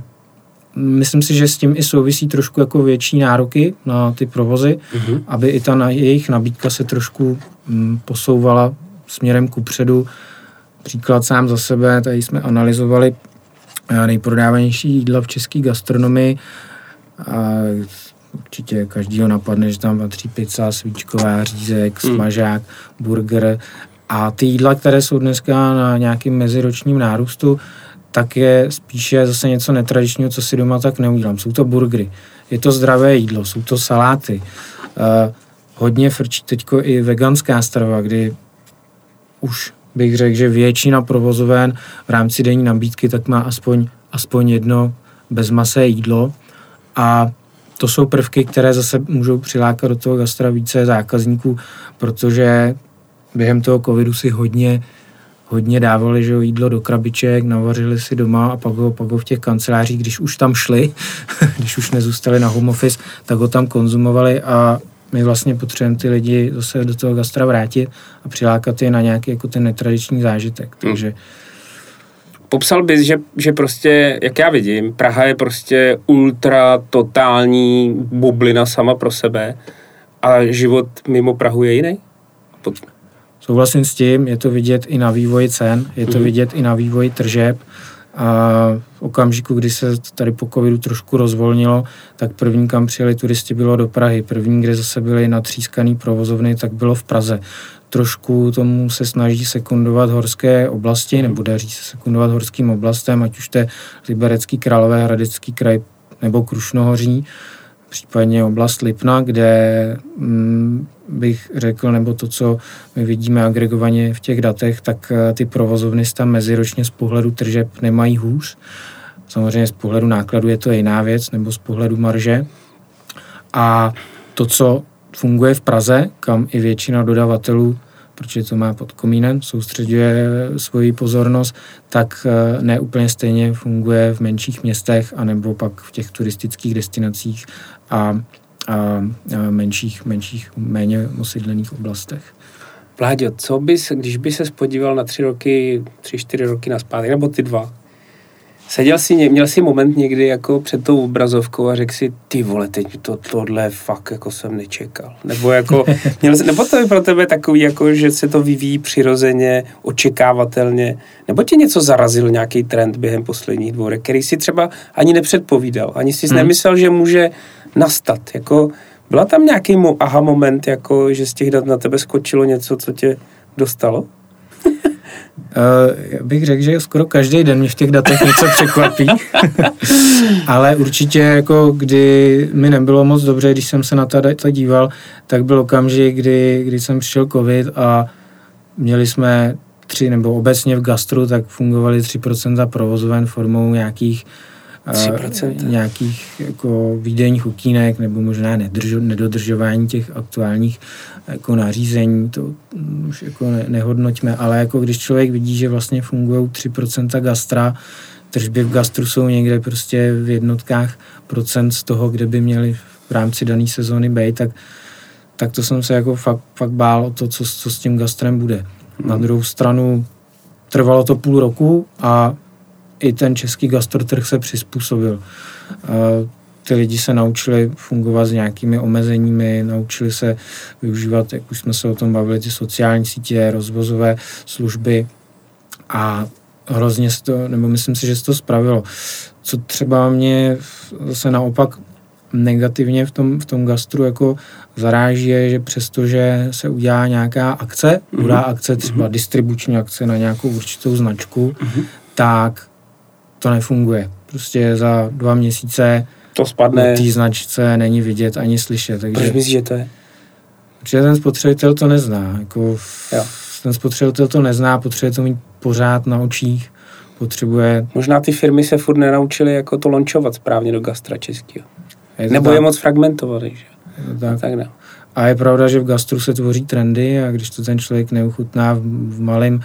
S2: myslím si, že s tím i souvisí trošku jako větší nároky na ty provozy, mm-hmm. aby i ta na, jejich nabídka se trošku mm, posouvala směrem ku předu. Příklad sám za sebe, tady jsme analyzovali eh, nejprodávanější jídla v české gastronomii a určitě každýho napadne, že tam patří pizza, svíčková, řízek, mm. smažák, burger a ty jídla, které jsou dneska na nějakým meziročním nárůstu, tak je spíše zase něco netradičního, co si doma tak neudělám. Jsou to burgery, je to zdravé jídlo, jsou to saláty. Uh, hodně frčí teďko i veganská strava, kdy už bych řekl, že většina provozoven v rámci denní nabídky tak má aspoň, aspoň jedno bezmasé jídlo a to jsou prvky, které zase můžou přilákat do toho gastra více zákazníků, protože během toho covidu si hodně hodně dávali že jídlo do krabiček, navařili si doma a pak ho, pak ho v těch kancelářích, když už tam šli, [LAUGHS] když už nezůstali na home office, tak ho tam konzumovali a my vlastně potřebujeme ty lidi zase do toho gastra vrátit a přilákat je na nějaký jako ten netradiční zážitek. Hmm. Takže
S1: Popsal bys, že, že prostě, jak já vidím, Praha je prostě ultra totální bublina sama pro sebe a život mimo Prahu je jiný?
S2: Souhlasím s tím, je to vidět i na vývoji cen, je to mm. vidět i na vývoji tržeb. A v okamžiku, kdy se tady po covidu trošku rozvolnilo, tak první, kam přijeli turisti, bylo do Prahy. První, kde zase byly natřískaný provozovny, tak bylo v Praze. Trošku tomu se snaží sekundovat horské oblasti, nebo daří se sekundovat horským oblastem, ať už to je Liberecký králové, Hradecký kraj nebo Krušnohoří případně oblast Lipna, kde mm, bych řekl, nebo to, co my vidíme agregovaně v těch datech, tak eh, ty provozovny tam meziročně z pohledu tržeb nemají hůř. Samozřejmě z pohledu nákladu je to jiná věc, nebo z pohledu marže. A to, co funguje v Praze, kam i většina dodavatelů protože to má pod komínem, soustředuje svoji pozornost, tak eh, ne úplně stejně funguje v menších městech anebo pak v těch turistických destinacích a, a, menších, menších, méně osídlených oblastech.
S1: Vláďo, co bys, když by se podíval na tři roky, tři, čtyři roky na zpátky, nebo ty dva, Seděl jsi, měl jsi moment někdy jako před tou obrazovkou a řekl si, ty vole, teď to, tohle fakt jako jsem nečekal. Nebo jako, [LAUGHS] měl jsi, nebo to je pro tebe takový, jako, že se to vyvíjí přirozeně, očekávatelně, nebo tě něco zarazil nějaký trend během posledních dvou který si třeba ani nepředpovídal, ani si hmm. nemyslel, že může nastat. Jako, byla tam nějaký aha moment, jako, že z těch dat na tebe skočilo něco, co tě dostalo?
S2: Uh, bych řekl, že skoro každý den mě v těch datech něco překvapí, [LAUGHS] ale určitě jako kdy mi nebylo moc dobře, když jsem se na ta data díval, tak byl okamžik, kdy, kdy jsem přišel covid a měli jsme tři, nebo obecně v gastru, tak fungovaly 3% provozoven formou nějakých
S1: 3%.
S2: nějakých jako výdejních okýnek nebo možná nedrž, nedodržování těch aktuálních jako nařízení, to už jako ne, nehodnoťme, ale jako když člověk vidí, že vlastně fungují 3% gastra, tržby v gastru jsou někde prostě v jednotkách procent z toho, kde by měli v rámci dané sezóny být, tak, tak to jsem se jako fakt, fakt bál o to, co, co s tím gastrem bude. Na mhm. druhou stranu trvalo to půl roku a i ten český gastrotrh se přizpůsobil. Ty lidi se naučili fungovat s nějakými omezeními, naučili se využívat, jak už jsme se o tom bavili, ty sociální sítě, rozvozové služby a hrozně to, nebo myslím si, že se to spravilo. Co třeba mě zase naopak negativně v tom, v tom gastru jako zaráží je, že přestože se udělá nějaká akce, mm-hmm. udá akce, třeba mm-hmm. distribuční akce na nějakou určitou značku, mm-hmm. tak to nefunguje. Prostě za dva měsíce
S1: to spadne.
S2: té značce není vidět ani slyšet.
S1: Takže, Proč myslíš, že to je?
S2: Protože ten spotřebitel to nezná. Jako jo. Ten spotřebitel to nezná, potřebuje to mít pořád na očích, potřebuje...
S1: Možná ty firmy se furt nenaučily jako to lončovat správně do gastra českého. Nebo tak. je moc fragmentovaný, že?
S2: Je to tak. tak ne. A je pravda, že v gastru se tvoří trendy a když to ten člověk neuchutná v, v malém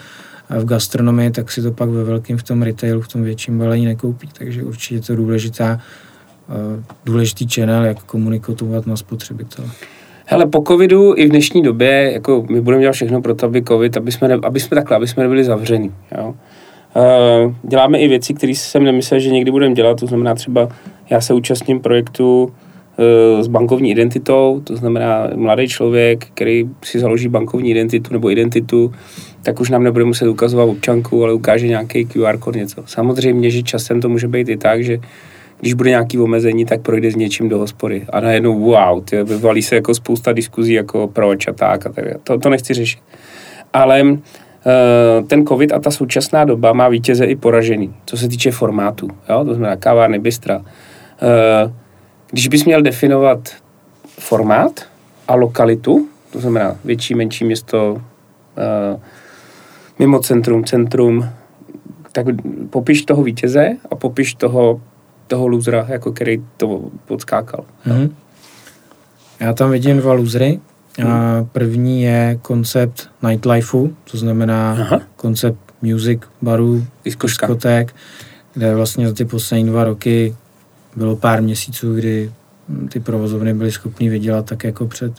S2: v gastronomii, tak si to pak ve velkém v tom retailu, v tom větším balení nekoupí. Takže určitě to důležitá, eh, důležitý channel, jak komunikovat na spotřebitele.
S1: Hele, po covidu i v dnešní době, jako my budeme dělat všechno pro to, aby covid, aby jsme, ne, aby jsme takhle, aby jsme nebyli zavření. Jo? Uh, děláme i věci, které jsem nemyslel, že někdy budeme dělat, to znamená třeba, já se účastním projektu uh, s bankovní identitou, to znamená mladý člověk, který si založí bankovní identitu nebo identitu, tak už nám nebude muset ukazovat občanku, ale ukáže nějaký QR kód něco. Samozřejmě, že časem to může být i tak, že když bude nějaký omezení, tak projde s něčím do hospody. A najednou wow, tě, vyvalí se jako spousta diskuzí, jako proč a tak a tak. To, to nechci řešit. Ale uh, ten covid a ta současná doba má vítěze i poražený, co se týče formátu. Jo? To znamená kávárny, bystra. Uh, když bys měl definovat formát a lokalitu, to znamená větší, menší město, uh, mimo centrum, centrum, tak popiš toho vítěze a popiš toho, toho lůzra, jako který to podskákal. Mm-hmm.
S2: Já tam vidím dva lůzry. Mm. První je koncept nightlifeu, to znamená Aha. koncept music barů, diskotek, kde vlastně za ty poslední dva roky bylo pár měsíců, kdy ty provozovny byly schopny vydělat tak jako před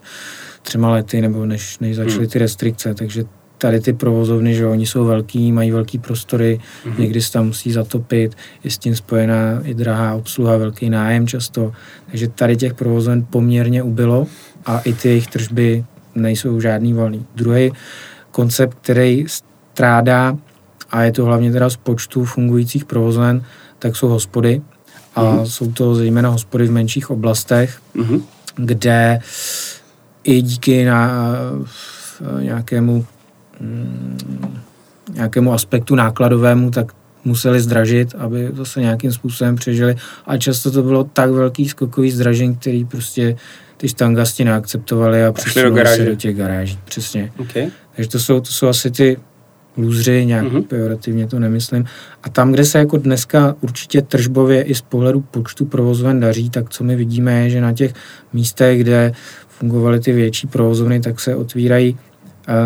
S2: třema lety, nebo než, než začaly hmm. ty restrikce, takže tady ty provozovny, že oni jsou velký, mají velký prostory, mm-hmm. někdy se tam musí zatopit, je s tím spojená i drahá obsluha, velký nájem často, takže tady těch provozoven poměrně ubylo a i ty jejich tržby nejsou žádný volný. Druhý koncept, který strádá, a je to hlavně teda z počtu fungujících provozoven, tak jsou hospody. A mm-hmm. jsou to zejména hospody v menších oblastech, mm-hmm. kde i díky na, nějakému nějakému aspektu nákladovému, tak museli zdražit, aby zase nějakým způsobem přežili. A často to bylo tak velký skokový zdražení, který prostě ty štangasti neakceptovali a přišli do, se do těch garáží. Přesně.
S1: Okay.
S2: Takže to jsou, to jsou asi ty lůzři, nějak mm-hmm. pejorativně to nemyslím. A tam, kde se jako dneska určitě tržbově i z pohledu počtu provozoven daří, tak co my vidíme je, že na těch místech, kde fungovaly ty větší provozovny, tak se otvírají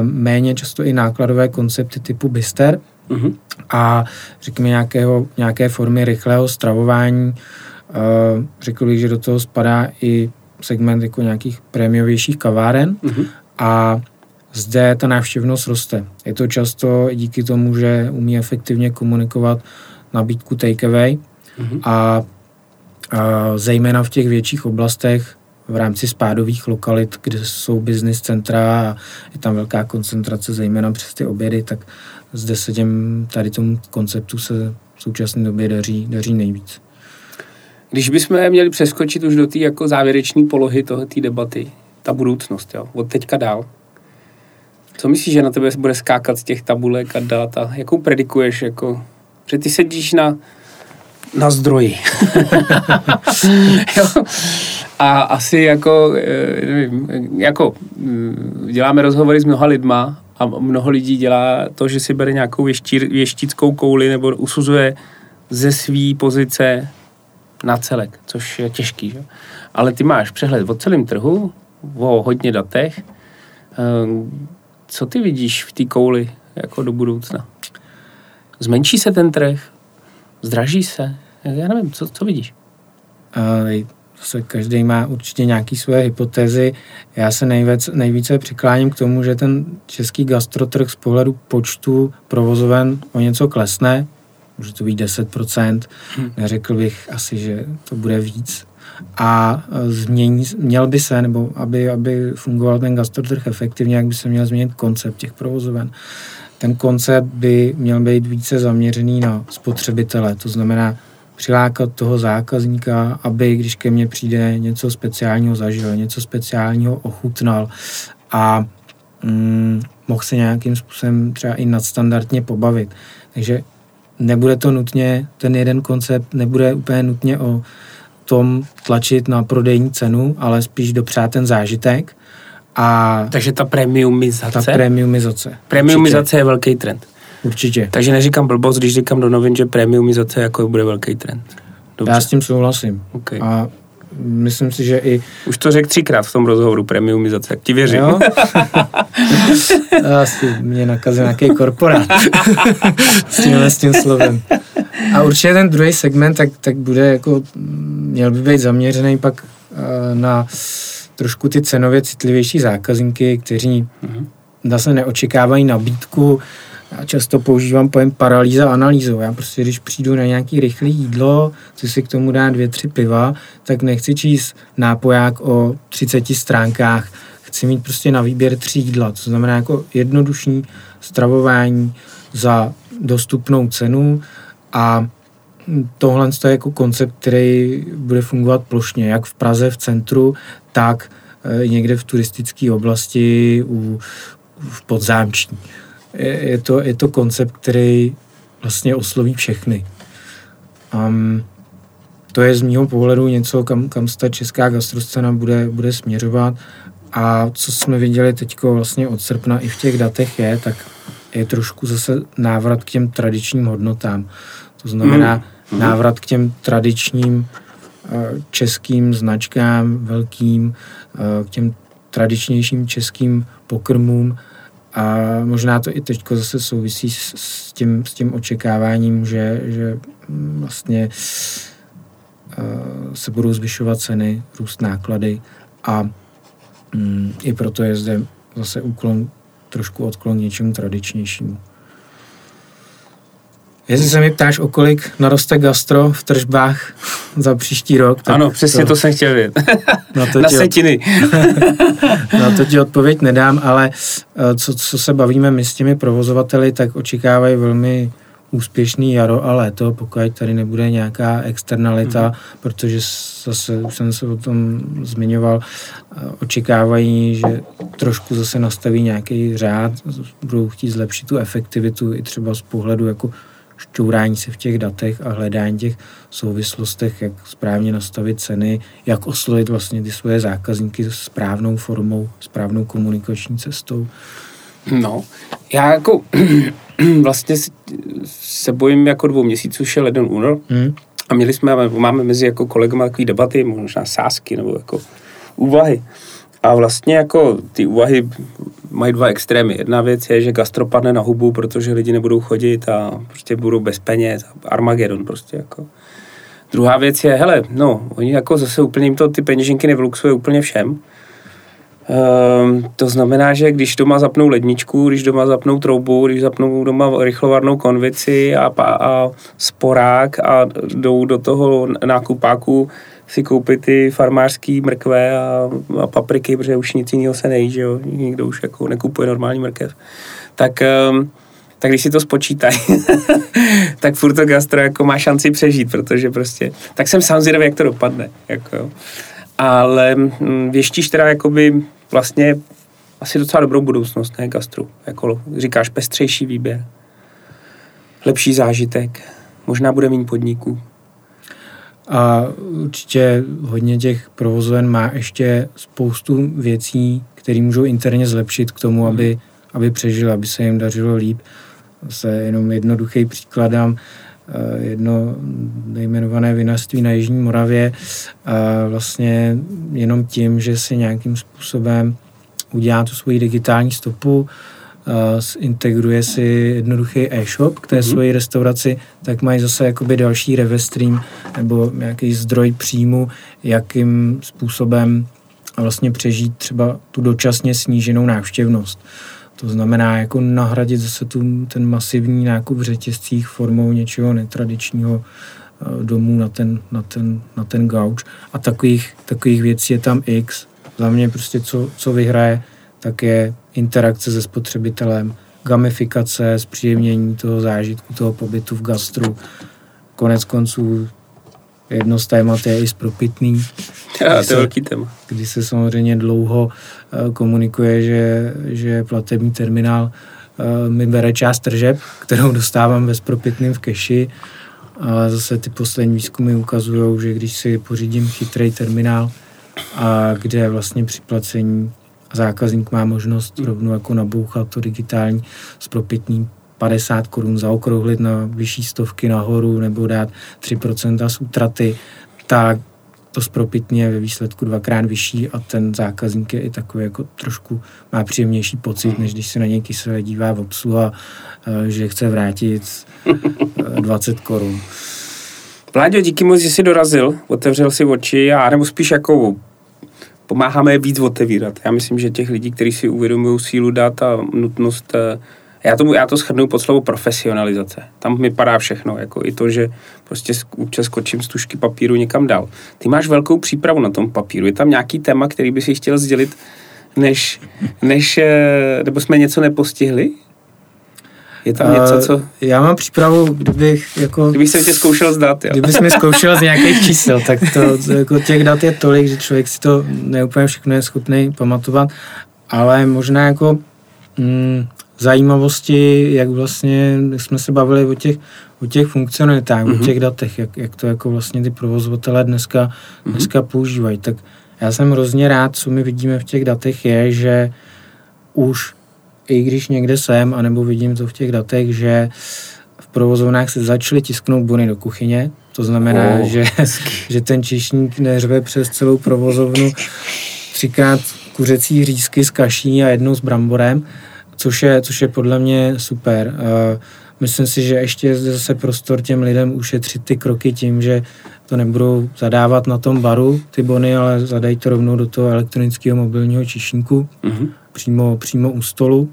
S2: méně často i nákladové koncepty typu bister mm-hmm. a řekněme nějakého, nějaké formy rychlého stravování. Eh, řekl bych, že do toho spadá i segment jako nějakých prémiovějších kaváren mm-hmm. a zde ta návštěvnost roste. Je to často díky tomu, že umí efektivně komunikovat nabídku takeaway mm-hmm. a, a zejména v těch větších oblastech v rámci spádových lokalit, kde jsou business centra a je tam velká koncentrace, zejména přes ty obědy, tak zde se těm, tady tomu konceptu se v současné době daří, daří nejvíc.
S1: Když bychom měli přeskočit už do té jako závěrečné polohy té debaty, ta budoucnost, jo, od teďka dál, co myslíš, že na tebe bude skákat z těch tabulek a dat a jakou predikuješ, jako, že ty sedíš na, na zdroji. [LAUGHS] A asi jako, eh, nevím, jako mm, děláme rozhovory s mnoha lidma a mnoho lidí dělá to, že si bere nějakou věští, věštickou kouli nebo usuzuje ze své pozice na celek, což je těžký. Že? Ale ty máš přehled o celém trhu, o hodně datech. Ehm, co ty vidíš v té kouli jako do budoucna? Zmenší se ten trh? Zdraží se? Já nevím, co, co vidíš?
S2: Uh, se každý má určitě nějaké svoje hypotézy. Já se nejvíc, nejvíce přikláním k tomu, že ten český gastrotrh z pohledu počtu provozoven o něco klesne, může to být 10%, hmm. neřekl bych asi, že to bude víc. A e, změní, měl by se, nebo aby, aby fungoval ten gastrotrh efektivně, jak by se měl změnit koncept těch provozoven. Ten koncept by měl být více zaměřený na spotřebitele, to znamená přilákat toho zákazníka, aby když ke mně přijde něco speciálního zažil, něco speciálního ochutnal a mm, mohl se nějakým způsobem třeba i nadstandardně pobavit. Takže nebude to nutně, ten jeden koncept nebude úplně nutně o tom tlačit na prodejní cenu, ale spíš dopřát ten zážitek. A
S1: Takže ta premiumizace?
S2: Ta premiumizace.
S1: Premiumizace určitě. je velký trend.
S2: Určitě.
S1: Takže neříkám blbost, když říkám do novin, že premiumizace jako bude velký trend.
S2: Dobře. Já s tím souhlasím.
S1: Okay.
S2: A myslím si, že i...
S1: Už to řekl třikrát v tom rozhovoru, premiumizace, jak ti věřím.
S2: Jo? [LAUGHS] Asi mě nakazil nějaký korporát s tím, s tím slovem. A určitě ten druhý segment, tak, tak bude jako, měl by být zaměřený pak uh, na trošku ty cenově citlivější zákazníky, kteří mm-hmm. zase neočekávají nabídku já často používám pojem paralýza analýzou. Já prostě, když přijdu na nějaký rychlé jídlo, chci si k tomu dát dvě, tři piva, tak nechci číst nápoják o 30 stránkách. Chci mít prostě na výběr tři jídla. To znamená jako jednodušší stravování za dostupnou cenu a tohle je jako koncept, který bude fungovat plošně, jak v Praze v centru, tak eh, někde v turistické oblasti u, v podzámční je, je, to, je to koncept, který vlastně osloví všechny. Um, to je z mého pohledu něco, kam, kam ta česká gastroscéna bude, bude směřovat. A co jsme viděli teď vlastně od srpna i v těch datech je, tak je trošku zase návrat k těm tradičním hodnotám. To znamená mm. návrat k těm tradičním uh, českým značkám, velkým, uh, k těm tradičnějším českým pokrmům, a možná to i teď zase souvisí s, s, tím, s tím očekáváním, že, že vlastně uh, se budou zvyšovat ceny, růst náklady a um, i proto je zde zase úklon, trošku odklon k něčemu tradičnějšímu. Jestli se mi ptáš, o kolik naroste gastro v tržbách za příští rok.
S1: Tak ano, přesně to, to jsem chtěl vědět. [LAUGHS] [LAUGHS] Na, to na setiny. [LAUGHS]
S2: na to ti odpověď nedám, ale eh, co, co se bavíme my s těmi provozovateli, tak očekávají velmi úspěšný jaro a léto, pokud tady nebude nějaká externalita, mm. protože zase, už jsem se o tom zmiňoval, eh, očekávají, že trošku zase nastaví nějaký řád, budou chtít zlepšit tu efektivitu i třeba z pohledu jako šťourání se v těch datech a hledání těch souvislostech, jak správně nastavit ceny, jak oslovit vlastně ty svoje zákazníky správnou formou, správnou komunikační cestou.
S1: No, já jako [CLEARS THROAT] vlastně se bojím jako dvou měsíců, už je leden únor hmm. a měli jsme, máme mezi jako kolegama takové debaty, možná sásky nebo jako úvahy. A vlastně jako ty úvahy mají dva extrémy. Jedna věc je, že gastro padne na hubu, protože lidi nebudou chodit a prostě budou bez peněz. Armagedon prostě jako. Druhá věc je, hele, no, oni jako zase úplně jim to ty peněženky nevluxuje úplně všem. Ehm, to znamená, že když doma zapnou ledničku, když doma zapnou troubu, když zapnou doma rychlovarnou konvici a, a sporák a jdou do toho nákupáku si koupit ty farmářský mrkve a, a papriky, protože už nic jiného se nejí, že jo, nikdo už jako nekupuje normální mrkev. Tak, um, tak když si to spočítají, [LAUGHS] tak furt to gastro jako má šanci přežít, protože prostě, tak jsem sám zvědavý, jak to dopadne, jako. Ale hm, věštíš teda jakoby vlastně asi docela dobrou budoucnost, ne, gastru, jako říkáš, pestřejší výběr, lepší zážitek, možná bude méně podniků,
S2: a určitě hodně těch provozoven má ještě spoustu věcí, které můžou interně zlepšit k tomu, aby, aby přežili, aby se jim dařilo líp. Se jenom jednoduchý příkladám. jedno nejmenované vinařství na Jižní Moravě vlastně jenom tím, že si nějakým způsobem udělá tu svoji digitální stopu, integruje si jednoduchý e-shop k té mm-hmm. svoji restauraci, tak mají zase jakoby další revestream nebo nějaký zdroj příjmu, jakým způsobem vlastně přežít třeba tu dočasně sníženou návštěvnost. To znamená jako nahradit zase tu, ten masivní nákup v řetězcích formou něčeho netradičního eh, domů na ten, na ten, na ten gauč. A takových, takových věcí je tam x. Za mě prostě co, co vyhraje, tak je interakce se spotřebitelem, gamifikace, zpříjemnění toho zážitku, toho pobytu v gastru. Konec konců jedno z témat je i zpropitný. [LAUGHS]
S1: Já, to je velký téma.
S2: Kdy se samozřejmě dlouho eh, komunikuje, že, že platební terminál eh, mi bere část tržeb, kterou dostávám ve spropitným v keši. A zase ty poslední výzkumy ukazují, že když si pořídím chytrý terminál, a kde vlastně při placení zákazník má možnost rovnou jako nabouchat to digitální spropitný 50 korun zaokrouhlit na vyšší stovky nahoru nebo dát 3% z útraty, tak to spropitně je ve výsledku dvakrát vyšší a ten zákazník je i takový jako trošku má příjemnější pocit, než když se na něj kyselé dívá v obsluha, eh, že chce vrátit 20 eh, korun.
S1: Vláďo, díky moc, že jsi dorazil, otevřel si oči a nebo spíš jako pomáháme víc otevírat. Já myslím, že těch lidí, kteří si uvědomují sílu dat a nutnost eh, já, tomu, já to shrnu pod slovo profesionalizace. Tam mi padá všechno, jako i to, že prostě občas skočím z tušky papíru někam dál. Ty máš velkou přípravu na tom papíru. Je tam nějaký téma, který by si chtěl sdělit, než, než eh, nebo jsme něco nepostihli? Je tam něco, eh, co...
S2: Já mám přípravu, kdybych jako...
S1: Kdybych se tě zkoušel zdat, jo.
S2: Kdybych mi zkoušel z nějakých [LAUGHS] čísel, tak to, jako těch dat je tolik, že člověk si to neúplně všechno je schopný pamatovat, ale možná jako mm, zajímavosti, jak vlastně, jak jsme se bavili o těch, o těch funkcionalitách, mm-hmm. o mhm. těch datech, jak, jak to jako vlastně ty provozovatelé dneska, mm-hmm. dneska používají. Tak já jsem hrozně rád, co my vidíme v těch datech, je, že už i když někde jsem, anebo vidím to v těch datech, že v provozovnách se začaly tisknout bony do kuchyně, to znamená, oh. že, [LAUGHS] že ten čišník neřve přes celou provozovnu třikrát kuřecí řízky s kaší a jednou s bramborem, což je, což je podle mě super. Myslím si, že ještě je zase prostor těm lidem ušetřit ty kroky tím, že to nebudou zadávat na tom baru ty bony, ale zadají to rovnou do toho elektronického mobilního čišníku mm-hmm. přímo, přímo u stolu.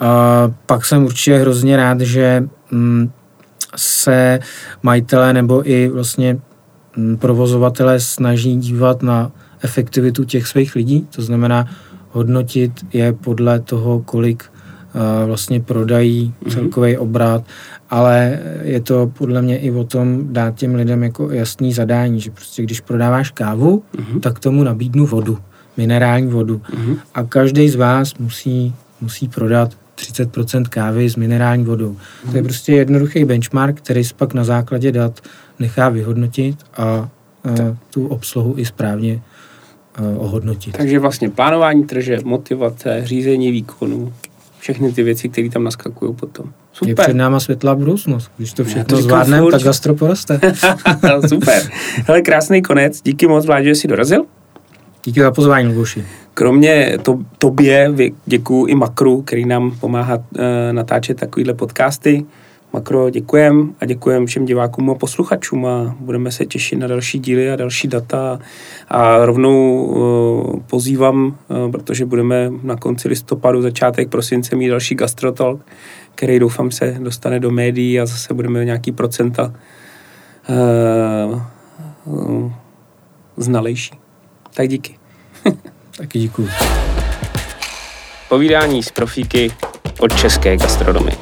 S2: A pak jsem určitě hrozně rád, že mm, se majitelé nebo i vlastně mm, provozovatelé snaží dívat na efektivitu těch svých lidí, to znamená hodnotit je podle toho, kolik uh, vlastně prodají mm-hmm. celkový obrat, ale je to podle mě i o tom dát těm lidem jako jasný zadání, že prostě když prodáváš kávu, mm-hmm. tak tomu nabídnu vodu, minerální vodu. Mm-hmm. A každý z vás musí, musí prodat 30% kávy s minerální vodou. Mm-hmm. To je prostě jednoduchý benchmark, který se pak na základě dat nechá vyhodnotit a uh, tu obsluhu i správně Eh, ohodnotit.
S1: Takže vlastně plánování tržeb, motivace, řízení výkonu, všechny ty věci, které tam naskakují potom.
S2: Super. Je před náma světlá budoucnost. Když to všechno zvládneme, tak gastro poroste. [LAUGHS]
S1: Super. Hele, krásný konec. Díky moc, Vládě, že jsi dorazil.
S2: Díky za pozvání, Luboši.
S1: Kromě to, tobě děkuji i Makru, který nám pomáhá uh, natáčet takovýhle podcasty. Makro, děkujem a děkujem všem divákům a posluchačům a budeme se těšit na další díly a další data a rovnou uh, pozývám, uh, protože budeme na konci listopadu, začátek prosince mít další gastrotalk, který doufám se dostane do médií a zase budeme nějaký procenta uh, znalejší. Tak díky.
S2: Taky děkuji.
S1: Povídání z profíky od české gastronomie.